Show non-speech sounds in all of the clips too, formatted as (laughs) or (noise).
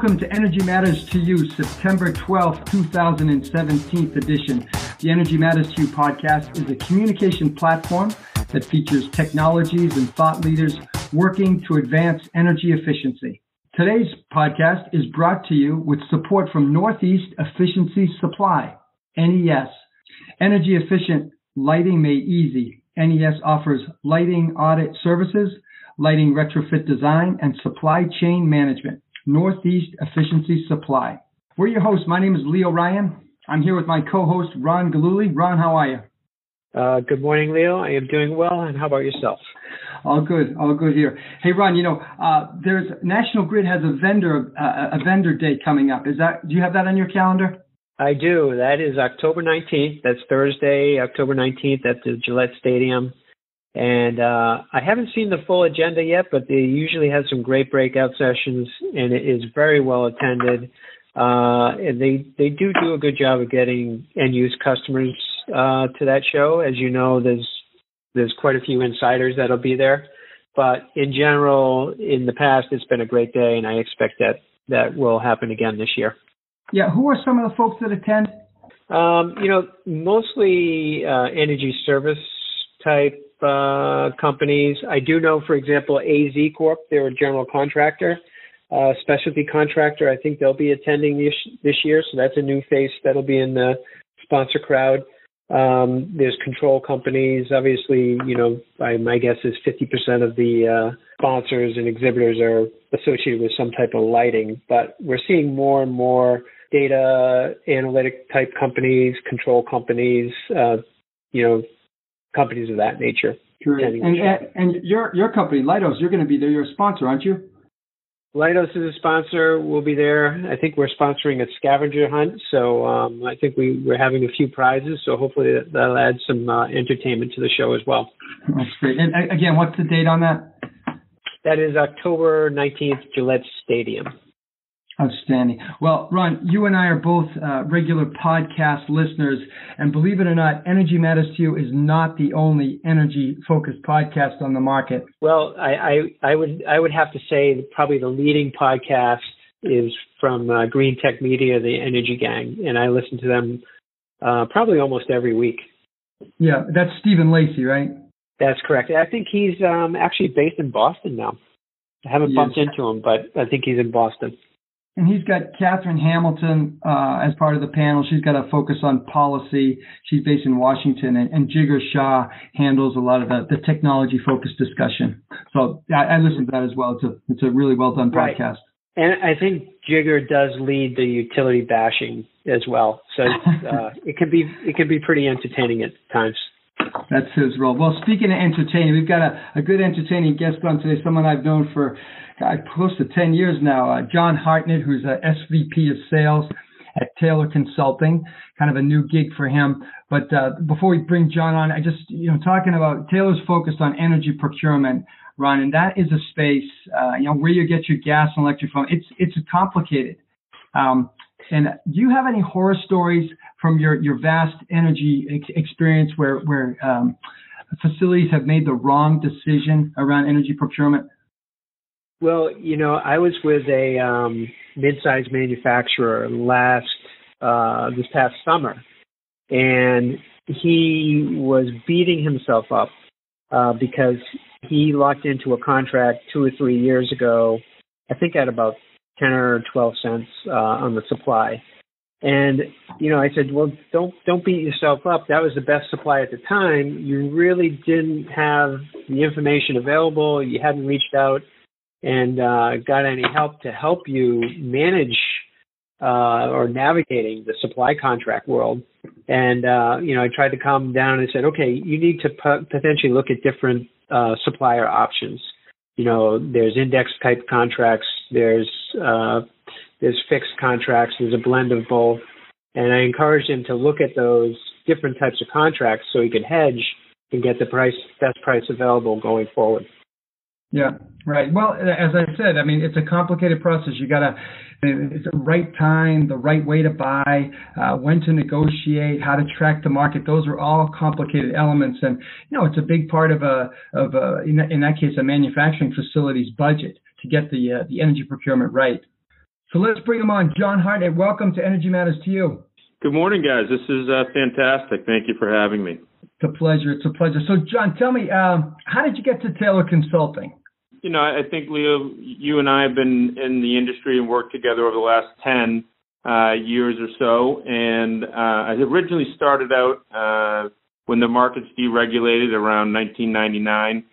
welcome to Energy Matters to You, September 12th, 2017 edition. The Energy Matters to You podcast is a communication platform that features technologies and thought leaders working to advance energy efficiency. Today's podcast is brought to you with support from Northeast Efficiency Supply, NES. Energy efficient lighting made easy. NES offers lighting audit services, lighting retrofit design, and supply chain management. Northeast Efficiency Supply. We're your hosts. My name is Leo Ryan. I'm here with my co-host Ron Galuli. Ron, how are you? Uh, good morning, Leo. I am doing well, and how about yourself? All good, all good here. Hey, Ron, you know, uh, there's National Grid has a vendor uh, a vendor day coming up. Is that do you have that on your calendar? I do. That is October 19th. That's Thursday, October 19th at the Gillette Stadium. And uh, I haven't seen the full agenda yet, but they usually have some great breakout sessions, and it is very well attended. Uh, and they they do do a good job of getting end use customers uh, to that show. As you know, there's there's quite a few insiders that'll be there. But in general, in the past, it's been a great day, and I expect that that will happen again this year. Yeah, who are some of the folks that attend? Um, you know, mostly uh, energy service type uh, companies. I do know, for example, AZ Corp. They're a general contractor, uh, specialty contractor. I think they'll be attending this this year, so that's a new face that'll be in the sponsor crowd. Um, there's control companies. Obviously, you know, I, my guess is 50% of the uh, sponsors and exhibitors are associated with some type of lighting. But we're seeing more and more data analytic type companies, control companies, uh, you know, companies of that nature. And, and, and your your company, Leidos, you're going to be there. You're a sponsor, aren't you? Leidos is a sponsor. We'll be there. I think we're sponsoring a scavenger hunt, so um, I think we, we're having a few prizes. So hopefully that'll add some uh, entertainment to the show as well. That's great. And again, what's the date on that? That is October 19th, Gillette Stadium. Outstanding. Well, Ron, you and I are both uh, regular podcast listeners, and believe it or not, Energy Matters to You is not the only energy-focused podcast on the market. Well, I, I, I would I would have to say probably the leading podcast is from uh, Greentech Media, the Energy Gang, and I listen to them uh, probably almost every week. Yeah, that's Stephen Lacey, right? That's correct. I think he's um, actually based in Boston now. I haven't bumped into him, but I think he's in Boston and he's got Katherine Hamilton uh, as part of the panel. She's got a focus on policy. She's based in Washington, and, and Jigar Shah handles a lot of the, the technology focused discussion. So I, I listen to that as well. It's a it's a really well done right. podcast. And I think Jigar does lead the utility bashing as well. So (laughs) uh, it can be it can be pretty entertaining at times. That's his role. Well, speaking of entertaining, we've got a, a good entertaining guest on today, someone I've known for God, close to 10 years now. Uh, John Hartnett, who's a SVP of sales at Taylor Consulting, kind of a new gig for him. But uh, before we bring John on, I just, you know, talking about Taylor's focused on energy procurement, Ron, and that is a space, uh, you know, where you get your gas and electric from. It's, it's complicated. Um, and do you have any horror stories from your, your vast energy ex- experience where, where um, facilities have made the wrong decision around energy procurement? Well, you know, I was with a um, mid-sized manufacturer last uh, this past summer, and he was beating himself up uh, because he locked into a contract two or three years ago. I think at about ten or twelve cents uh, on the supply. And you know, I said, well, don't don't beat yourself up. That was the best supply at the time. You really didn't have the information available. You hadn't reached out and uh, got any help to help you manage uh, or navigating the supply contract world. And uh, you know, I tried to calm down and said, okay, you need to p- potentially look at different uh, supplier options. You know, there's index type contracts, there's uh, there's fixed contracts, there's a blend of both. And I encouraged him to look at those different types of contracts so he could hedge and get the price best price available going forward. Yeah, right. Well, as I said, I mean, it's a complicated process. You got to, it's the right time, the right way to buy, uh, when to negotiate, how to track the market. Those are all complicated elements, and you know, it's a big part of a of a in that, in that case a manufacturing facility's budget to get the uh, the energy procurement right. So let's bring him on. John Hartnett, welcome to Energy Matters to you. Good morning, guys. This is uh, fantastic. Thank you for having me. It's a pleasure. It's a pleasure. So, John, tell me, um, how did you get to Taylor Consulting? You know, I think Leo, you and I have been in the industry and worked together over the last ten uh, years or so, and uh, I originally started out uh, when the markets deregulated around 1999,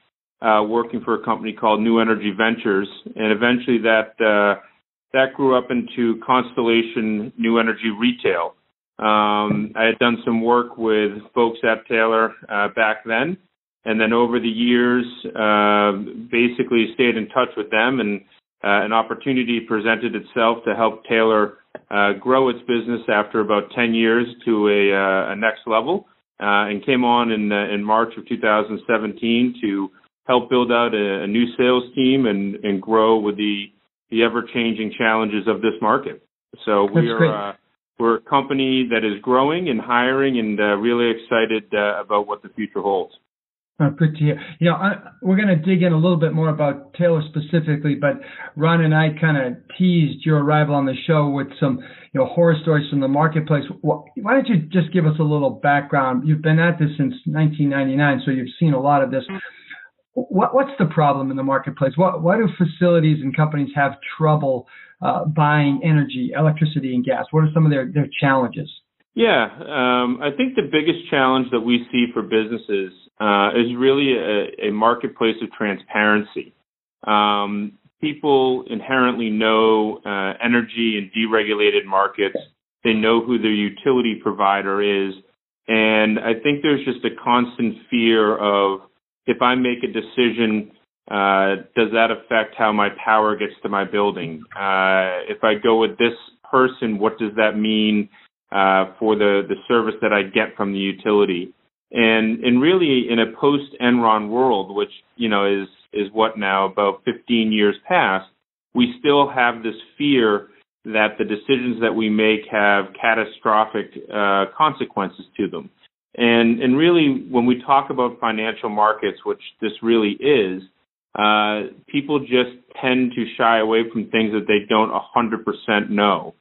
uh, working for a company called New Energy Ventures, and eventually that uh, that grew up into Constellation New Energy Retail. Um, I had done some work with folks at Taylor uh, back then, and then over the years, uh, basically stayed in touch with them, and uh, an opportunity presented itself to help Taylor uh, grow its business after about 10 years to a, uh, a next level, uh, and came on in in March of 2017 to help build out a, a new sales team and, and grow with the the ever changing challenges of this market. So we are we're a company that is growing and hiring and uh, really excited uh, about what the future holds. Oh, good to hear. You know, I, we're going to dig in a little bit more about Taylor specifically, but Ron and I kind of teased your arrival on the show with some, you know, horror stories from the marketplace. Why don't you just give us a little background? You've been at this since 1999, so you've seen a lot of this. What, what's the problem in the marketplace? What, why do facilities and companies have trouble uh, buying energy, electricity, and gas? What are some of their, their challenges? Yeah, um, I think the biggest challenge that we see for businesses uh, is really a, a, marketplace of transparency. Um, people inherently know uh, energy and deregulated markets. They know who their utility provider is. And I think there's just a constant fear of if I make a decision uh, does that affect how my power gets to my building? Uh, if I go with this person, what does that mean uh, for the, the service that I get from the utility? And and really, in a post Enron world, which you know is is what now about 15 years past, we still have this fear that the decisions that we make have catastrophic uh, consequences to them. And and really, when we talk about financial markets, which this really is, uh, people just tend to shy away from things that they don't 100% know.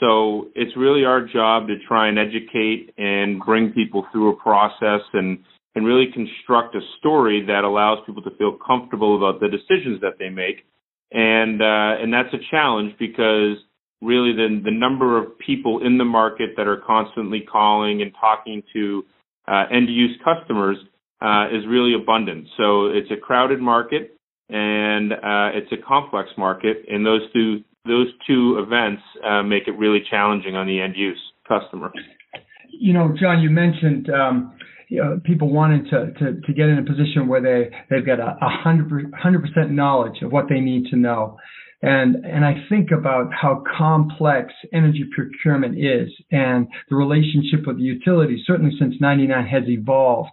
So it's really our job to try and educate and bring people through a process and, and really construct a story that allows people to feel comfortable about the decisions that they make. And, uh, and that's a challenge because really the, the number of people in the market that are constantly calling and talking to uh, end use customers uh, is really abundant. So it's a crowded market and uh, it's a complex market, and those two those two events uh, make it really challenging on the end use customer. You know, John, you mentioned um, you know, people wanting to, to, to get in a position where they they've got a hundred percent knowledge of what they need to know. And and I think about how complex energy procurement is and the relationship with the utilities, certainly since 99 has evolved.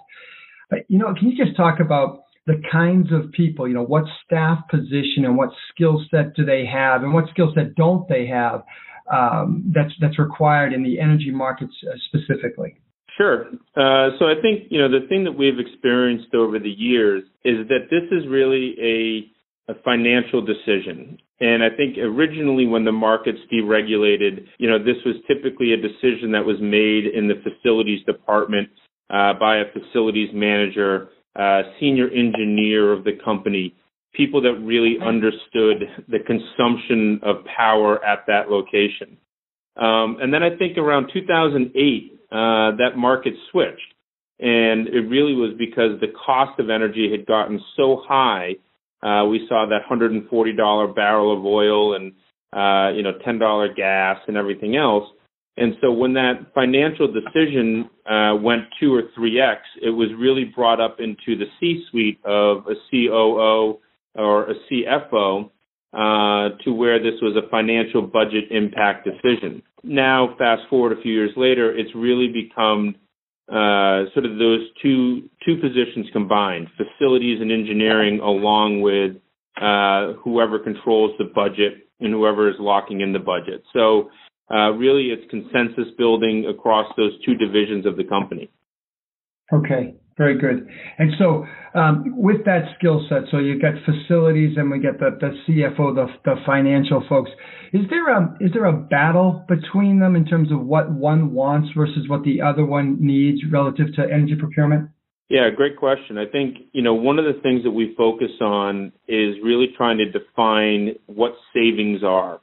But, you know, can you just talk about the kinds of people, you know, what staff position and what skill set do they have and what skill set don't they have um, that's that's required in the energy markets uh, specifically? Sure. Uh, so I think you know the thing that we've experienced over the years is that this is really a, a financial decision. And I think originally when the markets deregulated, you know, this was typically a decision that was made in the facilities department uh, by a facilities manager uh, senior engineer of the company, people that really understood the consumption of power at that location. Um, and then I think around 2008, uh, that market switched. And it really was because the cost of energy had gotten so high. Uh, we saw that $140 barrel of oil and, uh, you know, $10 gas and everything else. And so when that financial decision uh, went two or three X, it was really brought up into the C suite of a COO or a CFO uh, to where this was a financial budget impact decision. Now, fast forward a few years later, it's really become uh, sort of those two two positions combined: facilities and engineering, along with uh, whoever controls the budget and whoever is locking in the budget. So uh, really it's consensus building across those two divisions of the company. Okay. Very good. And so, um, with that skill set, so you get facilities, and we get the, the CFO, the, the financial folks. Is there a is there a battle between them in terms of what one wants versus what the other one needs relative to energy procurement? Yeah, great question. I think you know one of the things that we focus on is really trying to define what savings are.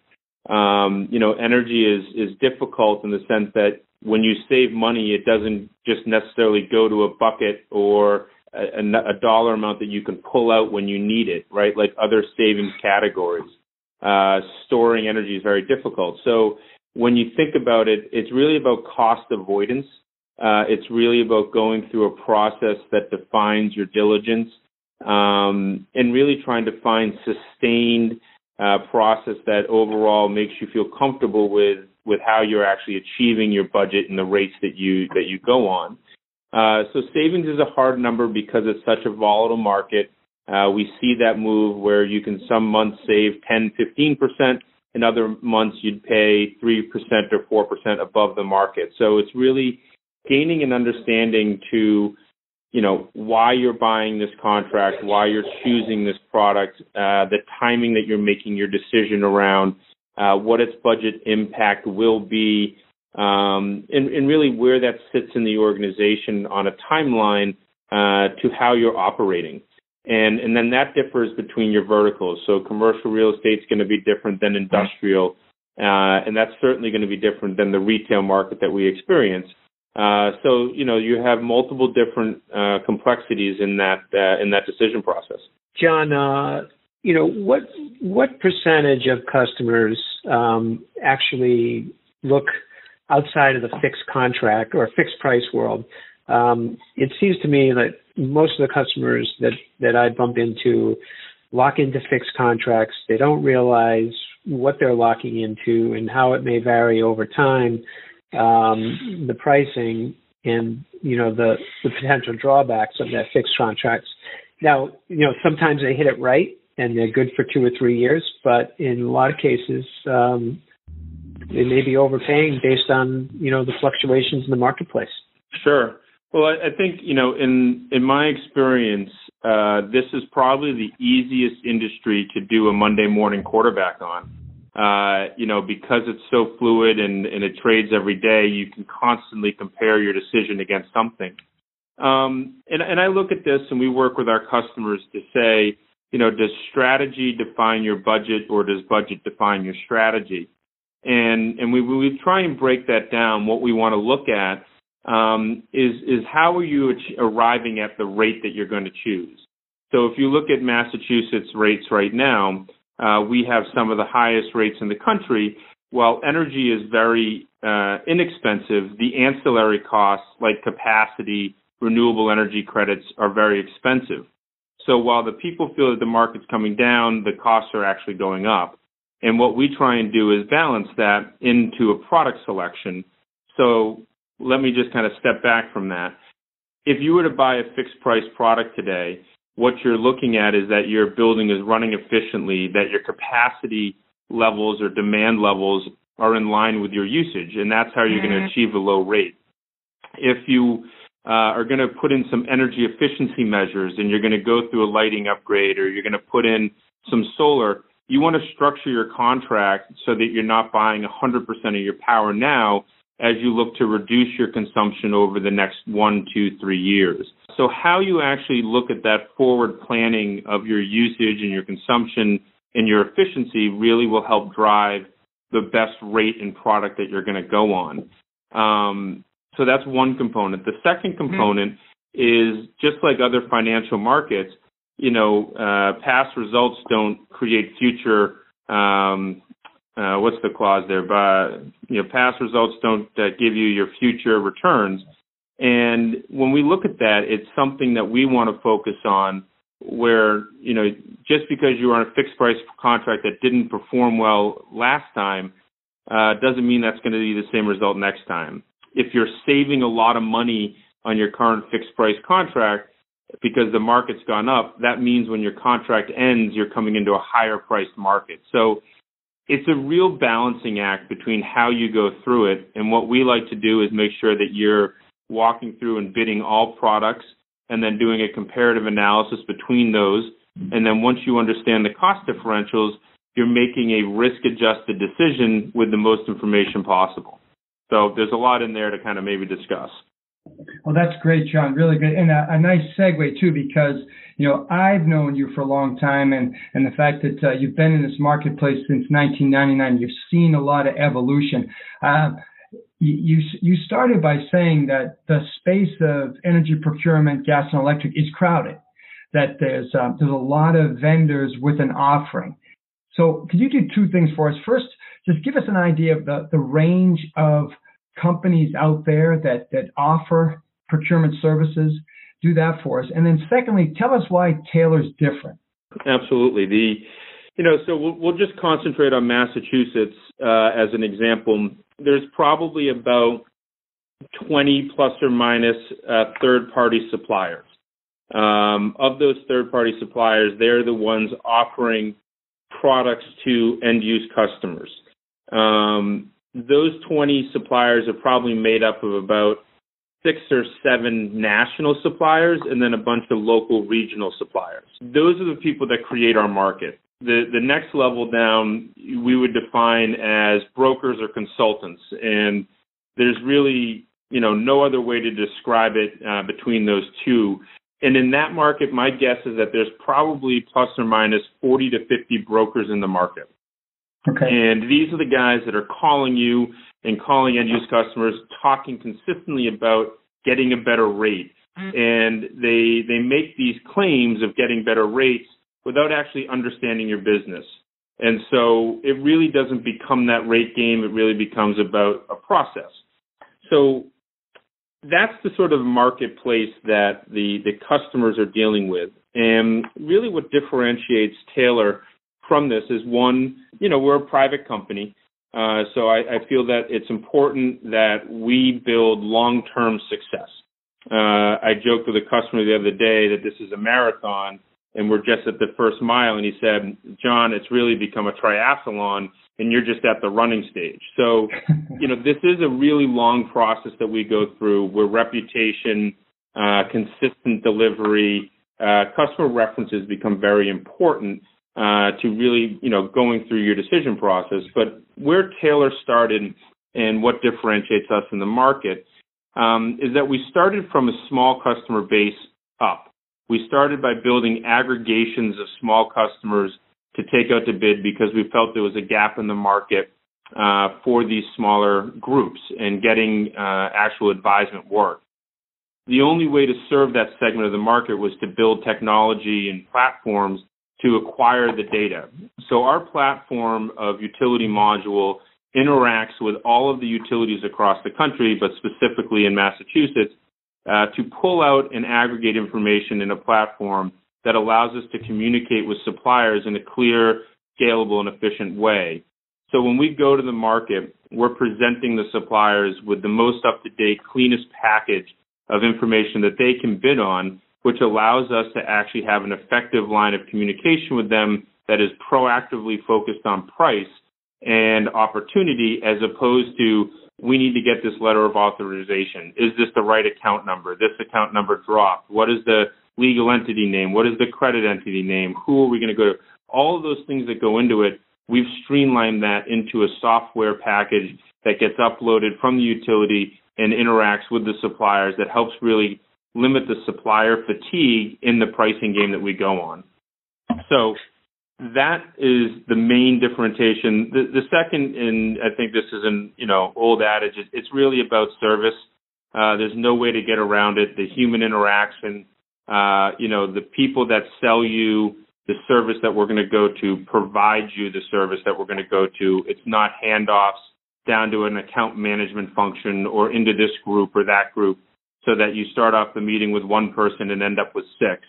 Um, you know, energy is is difficult in the sense that when you save money, it doesn't just necessarily go to a bucket or a, a, dollar amount that you can pull out when you need it, right? Like other savings categories. Uh, storing energy is very difficult. So when you think about it, it's really about cost avoidance. Uh, it's really about going through a process that defines your diligence um, and really trying to find sustained uh, process that overall makes you feel comfortable with with how you're actually achieving your budget and the rates that you that you go on. Uh, so savings is a hard number because it's such a volatile market. Uh, we see that move where you can some months save 10, 15 percent. and other months, you'd pay 3% or 4% above the market. So it's really gaining an understanding to you know, why you're buying this contract, why you're choosing this product, uh, the timing that you're making your decision around, uh, what its budget impact will be, um, and, and, really where that sits in the organization on a timeline uh, to how you're operating. And, and then that differs between your verticals. So commercial real estate is going to be different than industrial, uh, and that's certainly going to be different than the retail market that we experience. Uh, so you know you have multiple different uh, complexities in that uh, in that decision process. John, uh, you know what what percentage of customers um, actually look outside of the fixed contract or fixed price world? Um, it seems to me that most of the customers that that I bump into lock into fixed contracts. They don't realize what they're locking into and how it may vary over time um, the pricing and you know the the potential drawbacks of that fixed contracts. Now, you know, sometimes they hit it right and they're good for two or three years, but in a lot of cases, um, they may be overpaying based on you know the fluctuations in the marketplace. Sure. Well, I, I think you know, in in my experience, uh, this is probably the easiest industry to do a Monday morning quarterback on uh, you know, because it's so fluid and, and it trades every day, you can constantly compare your decision against something. Um, and, and I look at this and we work with our customers to say, you know, does strategy define your budget or does budget define your strategy? And, and we, we try and break that down. What we want to look at um, is, is how are you arriving at the rate that you're going to choose? So if you look at Massachusetts rates right now, uh, we have some of the highest rates in the country. While energy is very uh, inexpensive, the ancillary costs like capacity, renewable energy credits are very expensive. So while the people feel that the market's coming down, the costs are actually going up. And what we try and do is balance that into a product selection. So let me just kind of step back from that. If you were to buy a fixed price product today, what you're looking at is that your building is running efficiently, that your capacity levels or demand levels are in line with your usage, and that's how you're mm-hmm. going to achieve a low rate. If you uh, are going to put in some energy efficiency measures and you're going to go through a lighting upgrade or you're going to put in some solar, you want to structure your contract so that you're not buying 100% of your power now as you look to reduce your consumption over the next one, two, three years. So how you actually look at that forward planning of your usage and your consumption and your efficiency really will help drive the best rate and product that you're going to go on. Um, so that's one component. The second mm-hmm. component mm-hmm. is just like other financial markets, you know, uh, past results don't create future um, uh, what's the clause there? But you know, past results don't uh, give you your future returns. And when we look at that, it's something that we want to focus on. Where you know, just because you are on a fixed price contract that didn't perform well last time, uh, doesn't mean that's going to be the same result next time. If you're saving a lot of money on your current fixed price contract because the market's gone up, that means when your contract ends, you're coming into a higher priced market. So it's a real balancing act between how you go through it. And what we like to do is make sure that you're walking through and bidding all products and then doing a comparative analysis between those. And then once you understand the cost differentials, you're making a risk adjusted decision with the most information possible. So there's a lot in there to kind of maybe discuss. Well, that's great, John. Really good, and a, a, nice segue too, because you know I've known you for a long time, and and the fact that uh, you've been in this marketplace since 1999, you've seen a lot of evolution. Uh, you you started by saying that the space of energy procurement, gas and electric, is crowded. That there's uh, there's a lot of vendors with an offering. So, could you do two things for us? First, just give us an idea of the the range of companies out there that, that offer procurement services. Do that for us. And then secondly, tell us why Taylor's different. Absolutely. The you know, so we'll, we'll just concentrate on Massachusetts uh, as an example. There's probably about 20 plus or minus uh, third-party suppliers. Um, of those third-party suppliers, they're the ones offering products to end-use customers. Um, those 20 suppliers are probably made up of about six or seven national suppliers and then a bunch of local regional suppliers. Those are the people that create our market. The the next level down we would define as brokers or consultants and there's really you know no other way to describe it uh, between those two. And in that market, my guess is that there's probably plus or minus 40 to 50 brokers in the market. Okay. And these are the guys that are calling you and calling end use customers, talking consistently about getting a better rate. Mm-hmm. And they they make these claims of getting better rates without actually understanding your business. And so it really doesn't become that rate game. It really becomes about a process. So that's the sort of marketplace that the, the customers are dealing with. And really what differentiates Taylor from this is one, you know, we're a private company. Uh, so I, I, feel that it's important that we build long-term success. Uh, I joked with a customer the other day that this is a marathon and we're just at the first mile. And he said, John, it's really become a triathlon and you're just at the running stage. So, (laughs) you know, this is a really long process that we go through where reputation, uh, consistent delivery, uh, customer references become very important uh, to really, you know, going through your decision process. But where Taylor started and what differentiates us in the market um, is that we started from a small customer base up. We started by building aggregations of small customers to take out to bid because we felt there was a gap in the market uh, for these smaller groups and getting uh, actual advisement work. The only way to serve that segment of the market was to build technology and platforms to acquire the data. So our platform of utility module interacts with all of the utilities across the country, but specifically in Massachusetts, uh, to pull out and aggregate information in a platform that allows us to communicate with suppliers in a clear, scalable, and efficient way. So when we go to the market, we're presenting the suppliers with the most up-to-date, cleanest package of information that they can bid on which allows us to actually have an effective line of communication with them that is proactively focused on price and opportunity as opposed to we need to get this letter of authorization. Is this the right account number? This account number dropped. What is the legal entity name? What is the credit entity name? Who are we going to go to? All of those things that go into it, we've streamlined that into a software package that gets uploaded from the utility and interacts with the suppliers that helps really limit the supplier fatigue in the pricing game that we go on. So that is the main differentiation. The, the second, and I think this is an you know old adage, it's really about service. Uh, there's no way to get around it. The human interaction, uh, you know, the people that sell you the service that we're going to go to provide you the service that we're going to go to. It's not handoffs down to an account management function or into this group or that group so that you start off the meeting with one person and end up with six.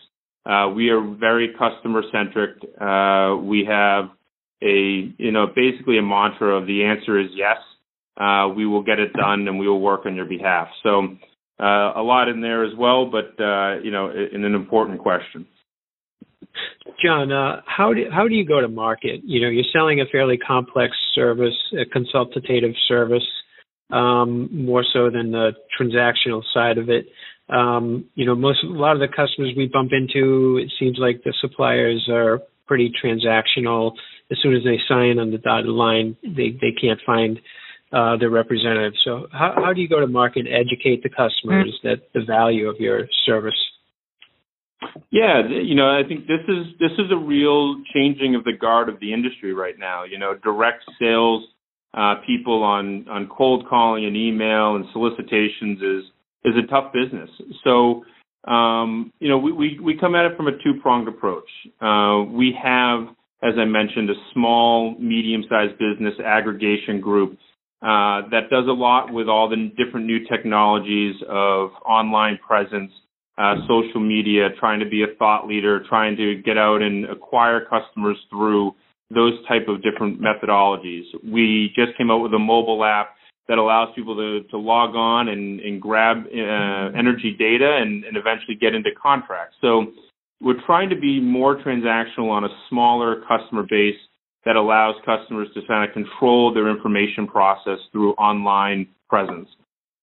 Uh, we are very customer centric. Uh, we have a, you know, basically a mantra of the answer is yes. Uh, we will get it done and we will work on your behalf. So, uh, a lot in there as well, but, uh, you know, in an important question. John, uh, how do how do you go to market? You know, you're selling a fairly complex service, a consultative service um, more so than the transactional side of it. um, you know, most a lot of the customers we bump into, it seems like the suppliers are pretty transactional. As soon as they sign on the dotted line, they they can't find uh, their representative. So how how do you go to market, and educate the customers that the value of your service? Yeah, you know, I think this is this is a real changing of the guard of the industry right now. You know, direct sales uh, people on on cold calling and email and solicitations is is a tough business. So, um, you know, we, we we come at it from a two pronged approach. Uh, we have, as I mentioned, a small medium sized business aggregation group uh, that does a lot with all the different new technologies of online presence uh, social media, trying to be a thought leader, trying to get out and acquire customers through those type of different methodologies. We just came out with a mobile app that allows people to, to log on and, and grab uh, energy data and, and eventually get into contracts. So we're trying to be more transactional on a smaller customer base that allows customers to kind of control their information process through online presence.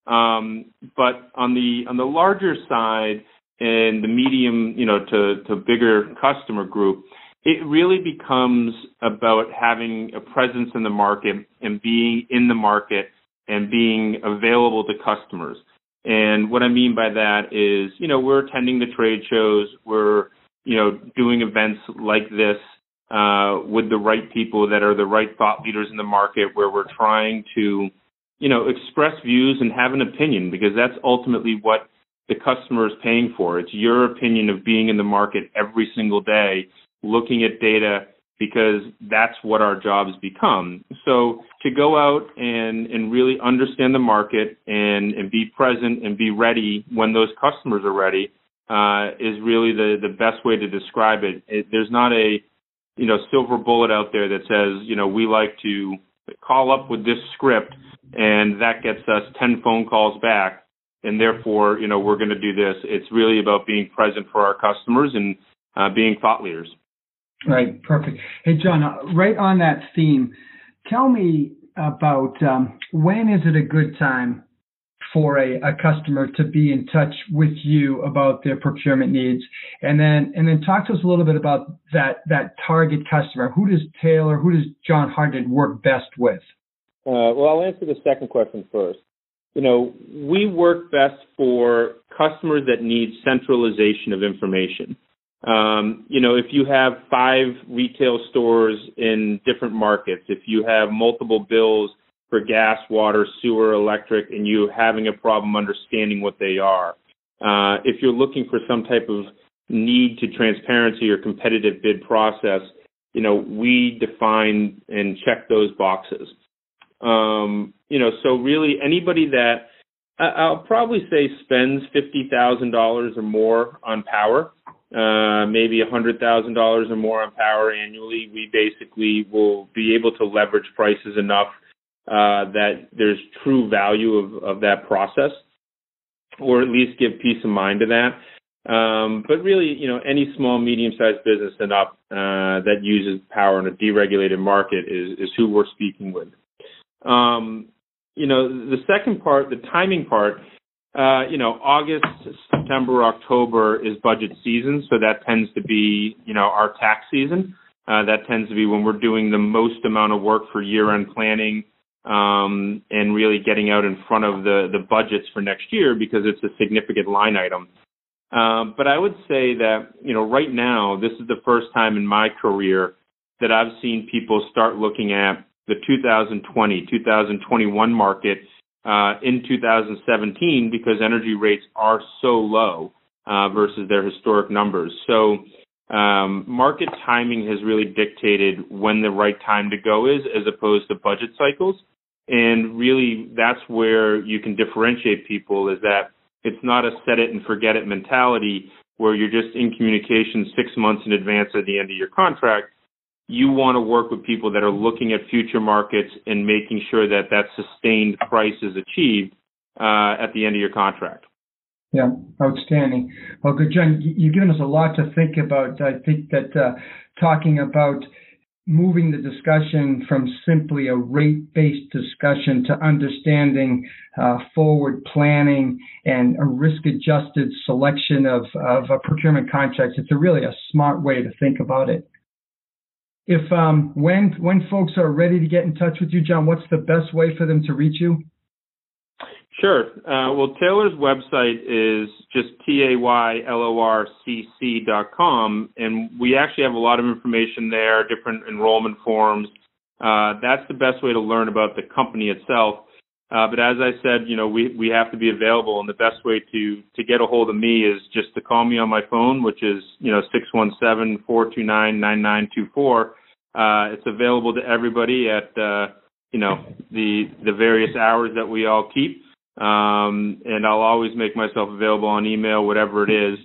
Um, but on the on the larger side and the medium, you know, to to bigger customer group, it really becomes about having a presence in the market and being in the market and being available to customers. And what I mean by that is, you know, we're attending the trade shows, we're, you know, doing events like this uh, with the right people that are the right thought leaders in the market, where we're trying to you know, express views and have an opinion because that's ultimately what the customer is paying for. It's your opinion of being in the market every single day, looking at data because that's what our jobs become. So to go out and, and really understand the market and, and be present and be ready when those customers are ready uh, is really the, the best way to describe it. it. There's not a you know silver bullet out there that says you know we like to call up with this script and that gets us 10 phone calls back and therefore you know we're going to do this it's really about being present for our customers and uh, being thought leaders right perfect hey john uh, right on that theme tell me about um, when is it a good time for a, a customer to be in touch with you about their procurement needs and then and then talk to us a little bit about that that target customer who does taylor who does john Hartnett work best with uh, well, I'll answer the second question first. You know, we work best for customers that need centralization of information. Um, you know, if you have five retail stores in different markets, if you have multiple bills for gas, water, sewer, electric, and you having a problem understanding what they are, uh, if you're looking for some type of need to transparency or competitive bid process, you know, we define and check those boxes. Um, you know, so really anybody that I'll probably say spends fifty thousand dollars or more on power, uh, maybe a hundred thousand dollars or more on power annually, we basically will be able to leverage prices enough uh, that there's true value of, of that process, or at least give peace of mind to that. Um, but really, you know, any small, medium-sized business and up uh, that uses power in a deregulated market is, is who we're speaking with. Um, you know, the second part, the timing part, uh, you know, August, September, October is budget season, so that tends to be, you know, our tax season. Uh, that tends to be when we're doing the most amount of work for year-end planning um, and really getting out in front of the the budgets for next year because it's a significant line item. Um, but I would say that you know right now this is the first time in my career that I've seen people start looking at the 2020, 2021 market uh, in 2017 because energy rates are so low uh, versus their historic numbers. So um, market timing has really dictated when the right time to go is as opposed to budget cycles. And really, that's where you can differentiate people is that it's not a set it and forget it mentality where you're just in communication six months in advance at the end of your contract you want to work with people that are looking at future markets and making sure that that sustained price is achieved uh, at the end of your contract. Yeah, outstanding. Well, good, John. You've given us a lot to think about. I think that uh, talking about moving the discussion from simply a rate based discussion to understanding uh, forward planning and a risk adjusted selection of, of a procurement contract, it's a really a smart way to think about it. If um, when when folks are ready to get in touch with you, John, what's the best way for them to reach you? Sure. Uh, well, Taylor's website is just T-A-Y-L-O-R-C-C dot com, and we actually have a lot of information there, different enrollment forms. Uh, that's the best way to learn about the company itself. Uh, but as I said, you know, we, we have to be available, and the best way to, to get a hold of me is just to call me on my phone, which is, you know, 617-429-9924. Uh, it's available to everybody at, uh, you know, the, the various hours that we all keep. Um, and I'll always make myself available on email, whatever it is.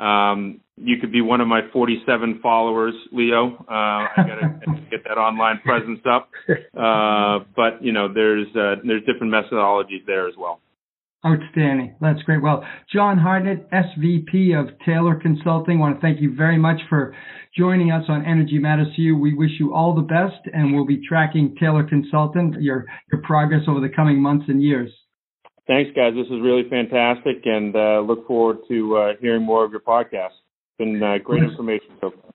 Um, you could be one of my 47 followers, Leo. Uh, (laughs) I gotta get that online presence up. Uh, but you know, there's uh, there's different methodologies there as well. Outstanding. That's great. Well, John Hartnett, SVP of Taylor Consulting, I want to thank you very much for joining us on Energy Matters You. We wish you all the best, and we'll be tracking Taylor Consultant your your progress over the coming months and years. Thanks, guys. This is really fantastic, and uh, look forward to uh, hearing more of your podcast. It's been uh, great information so far.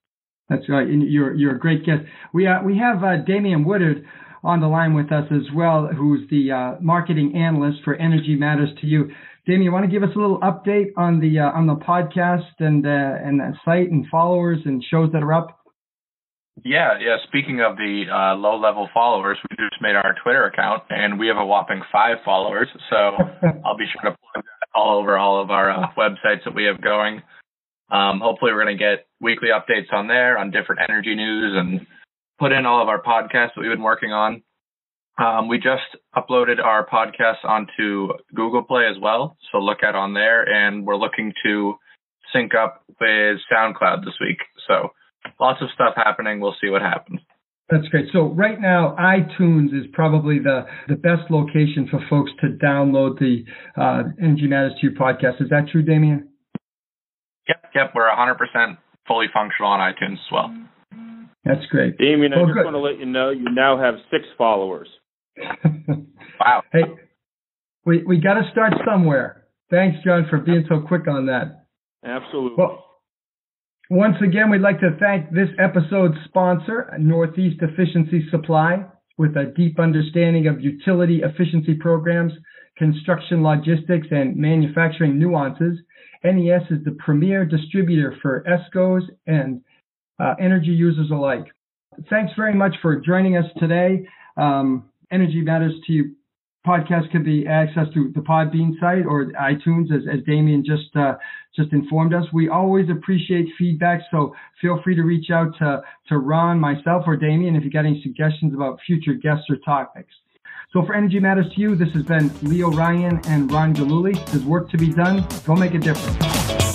That's right. And you're you're a great guest. We uh, we have uh, Damian Woodard on the line with us as well, who's the uh, marketing analyst for Energy Matters to You. Damian, you want to give us a little update on the uh, on the podcast and uh, and the site and followers and shows that are up? Yeah, yeah. Speaking of the uh, low level followers, we just made our Twitter account and we have a whopping five followers. So (laughs) I'll be sure to plug that all over all of our uh, websites that we have going. Um, hopefully, we're going to get weekly updates on there on different energy news and put in all of our podcasts that we've been working on. Um, we just uploaded our podcast onto Google Play as well. So look out on there. And we're looking to sync up with SoundCloud this week. So lots of stuff happening. We'll see what happens. That's great. So right now, iTunes is probably the, the best location for folks to download the uh, Energy Matters to You podcast. Is that true, Damian? Yep, yep. We're 100% fully functional on iTunes as well. That's great. Damian, I just oh, good. want to let you know you now have six followers. (laughs) wow. Hey, we, we got to start somewhere. Thanks, John, for being so quick on that. Absolutely. Well, once again, we'd like to thank this episode's sponsor, Northeast Efficiency Supply, with a deep understanding of utility efficiency programs, construction logistics, and manufacturing nuances. NES is the premier distributor for ESCOs and uh, energy users alike. Thanks very much for joining us today. Um, energy Matters to You podcast can be accessed through the Podbean site or iTunes, as, as Damian just uh, just informed us. We always appreciate feedback, so feel free to reach out to to Ron, myself, or Damian if you got any suggestions about future guests or topics. So for Energy Matters to You, this has been Leo Ryan and Ron Galuli. There's work to be done. Go make a difference.